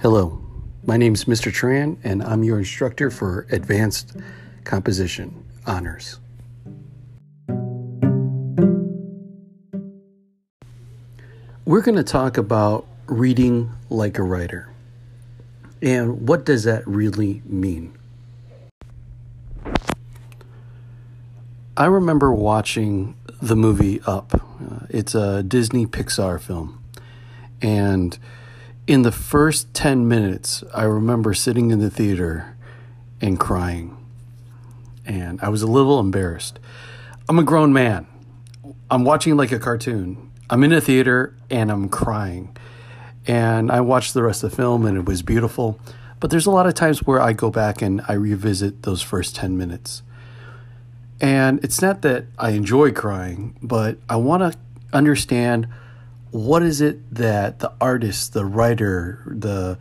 Hello, my name is Mr. Tran, and I'm your instructor for Advanced Composition Honors. We're going to talk about reading like a writer. And what does that really mean? I remember watching the movie Up. Uh, it's a Disney Pixar film. And in the first 10 minutes, I remember sitting in the theater and crying. And I was a little embarrassed. I'm a grown man. I'm watching like a cartoon. I'm in a theater and I'm crying. And I watched the rest of the film and it was beautiful. But there's a lot of times where I go back and I revisit those first 10 minutes. And it's not that I enjoy crying, but I want to understand what is it that the artist, the writer, the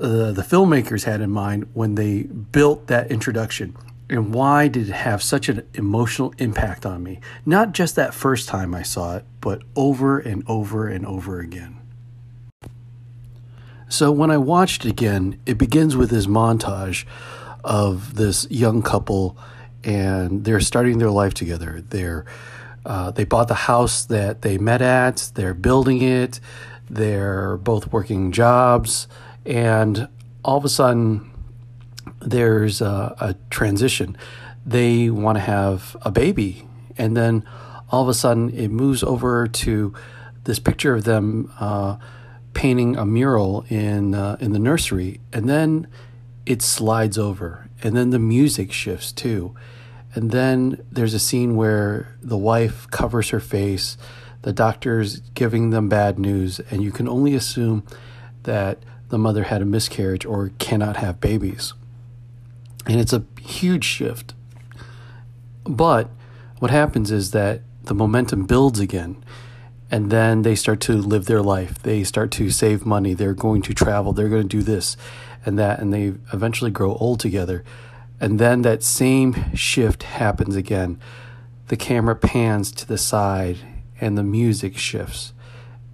uh, the filmmakers had in mind when they built that introduction? And why did it have such an emotional impact on me? Not just that first time i saw it but over and over and over again. So when i watched it again it begins with this montage of this young couple and they're starting their life together. They're uh, they bought the house that they met at, they're building it, they're both working jobs, and all of a sudden there's a, a transition. They want to have a baby, and then all of a sudden it moves over to this picture of them uh, painting a mural in uh, in the nursery, and then it slides over, and then the music shifts too and then there's a scene where the wife covers her face, the doctor's giving them bad news, and you can only assume that the mother had a miscarriage or cannot have babies. And it's a huge shift. But what happens is that the momentum builds again. And then they start to live their life. They start to save money. They're going to travel. They're going to do this and that. And they eventually grow old together. And then that same shift happens again. The camera pans to the side and the music shifts.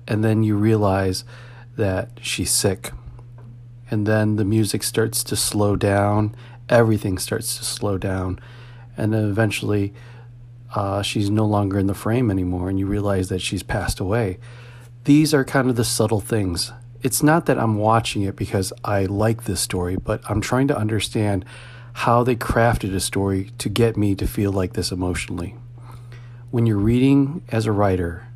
And then you realize that she's sick. And then the music starts to slow down. Everything starts to slow down. And then eventually, uh, she's no longer in the frame anymore, and you realize that she's passed away. These are kind of the subtle things. It's not that I'm watching it because I like this story, but I'm trying to understand how they crafted a story to get me to feel like this emotionally. When you're reading as a writer,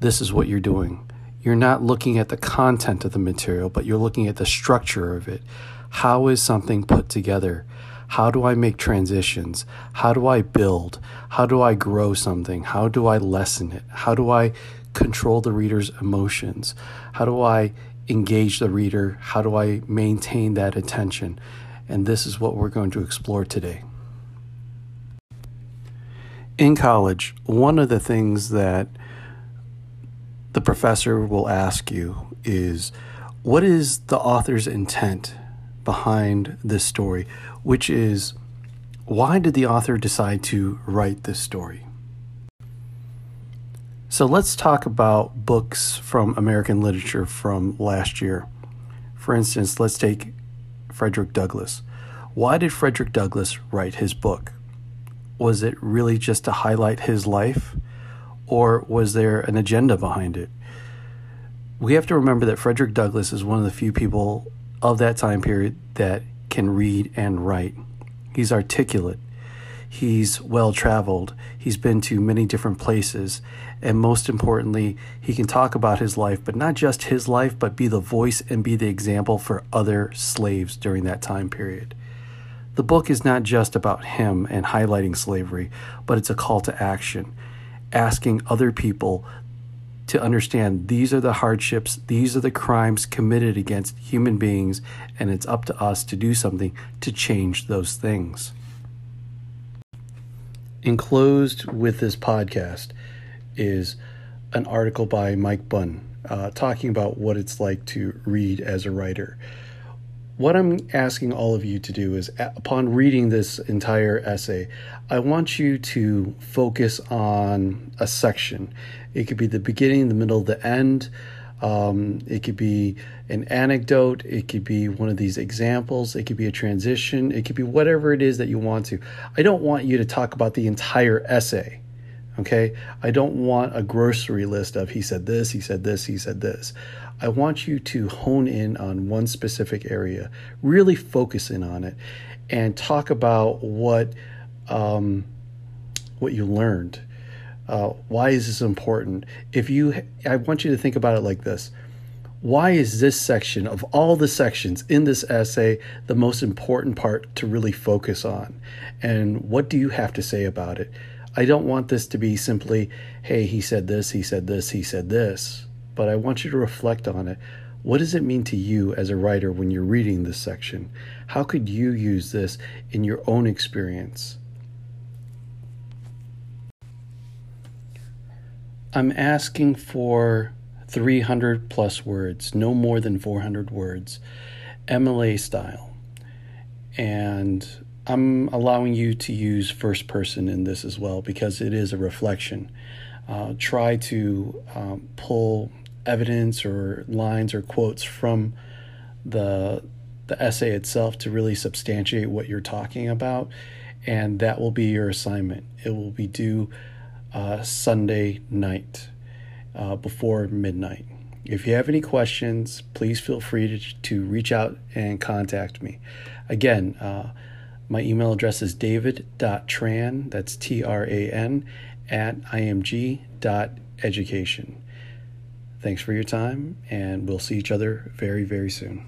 this is what you're doing. You're not looking at the content of the material, but you're looking at the structure of it. How is something put together? How do I make transitions? How do I build? How do I grow something? How do I lessen it? How do I control the reader's emotions? How do I engage the reader? How do I maintain that attention? And this is what we're going to explore today. In college, one of the things that the professor will ask you is what is the author's intent behind this story, which is why did the author decide to write this story? So let's talk about books from American literature from last year. For instance, let's take Frederick Douglass. Why did Frederick Douglass write his book? Was it really just to highlight his life, or was there an agenda behind it? We have to remember that Frederick Douglass is one of the few people of that time period that can read and write. He's articulate. He's well traveled. He's been to many different places. And most importantly, he can talk about his life, but not just his life, but be the voice and be the example for other slaves during that time period. The book is not just about him and highlighting slavery, but it's a call to action, asking other people to understand these are the hardships, these are the crimes committed against human beings, and it's up to us to do something to change those things enclosed with this podcast is an article by Mike Bunn uh, talking about what it's like to read as a writer. What I'm asking all of you to do is, upon reading this entire essay, I want you to focus on a section. It could be the beginning, the middle, the end. Um, it could be an anecdote. It could be one of these examples. It could be a transition. It could be whatever it is that you want to. I don't want you to talk about the entire essay. Okay. I don't want a grocery list of he said this, he said this, he said this. I want you to hone in on one specific area, really focus in on it, and talk about what um, what you learned. Uh, why is this important? If you, I want you to think about it like this: Why is this section of all the sections in this essay the most important part to really focus on? And what do you have to say about it? I don't want this to be simply, hey, he said this, he said this, he said this, but I want you to reflect on it. What does it mean to you as a writer when you're reading this section? How could you use this in your own experience? I'm asking for 300 plus words, no more than 400 words, MLA style. And I'm allowing you to use first person in this as well because it is a reflection. Uh, try to um, pull evidence or lines or quotes from the the essay itself to really substantiate what you're talking about, and that will be your assignment. It will be due uh, Sunday night uh, before midnight. If you have any questions, please feel free to, to reach out and contact me. Again, uh, my email address is david.tran, that's T R A N, at img.education. Thanks for your time, and we'll see each other very, very soon.